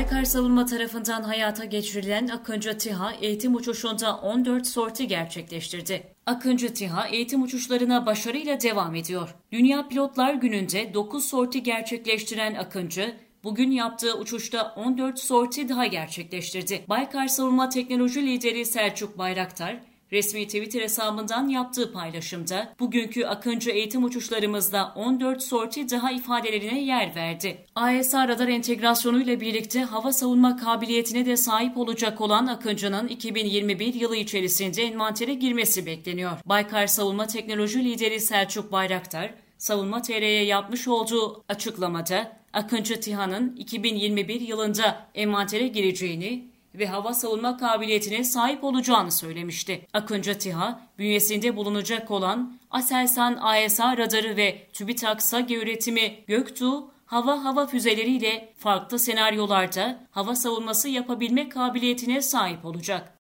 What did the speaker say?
Baykar Savunma tarafından hayata geçirilen Akıncı TİHA eğitim uçuşunda 14 sorti gerçekleştirdi. Akıncı TİHA eğitim uçuşlarına başarıyla devam ediyor. Dünya Pilotlar Günü'nde 9 sorti gerçekleştiren Akıncı, bugün yaptığı uçuşta 14 sorti daha gerçekleştirdi. Baykar Savunma Teknoloji Lideri Selçuk Bayraktar, resmi Twitter hesabından yaptığı paylaşımda bugünkü Akıncı eğitim uçuşlarımızda 14 sorti daha ifadelerine yer verdi. AESA radar entegrasyonu ile birlikte hava savunma kabiliyetine de sahip olacak olan Akıncı'nın 2021 yılı içerisinde envantere girmesi bekleniyor. Baykar Savunma Teknoloji Lideri Selçuk Bayraktar, Savunma TR'ye yapmış olduğu açıklamada Akıncı TİHA'nın 2021 yılında envantere gireceğini ve hava savunma kabiliyetine sahip olacağını söylemişti. Akıncı TİHA, bünyesinde bulunacak olan Aselsan AESA radarı ve TÜBİTAK SAGE üretimi Göktuğ, hava hava füzeleriyle farklı senaryolarda hava savunması yapabilme kabiliyetine sahip olacak.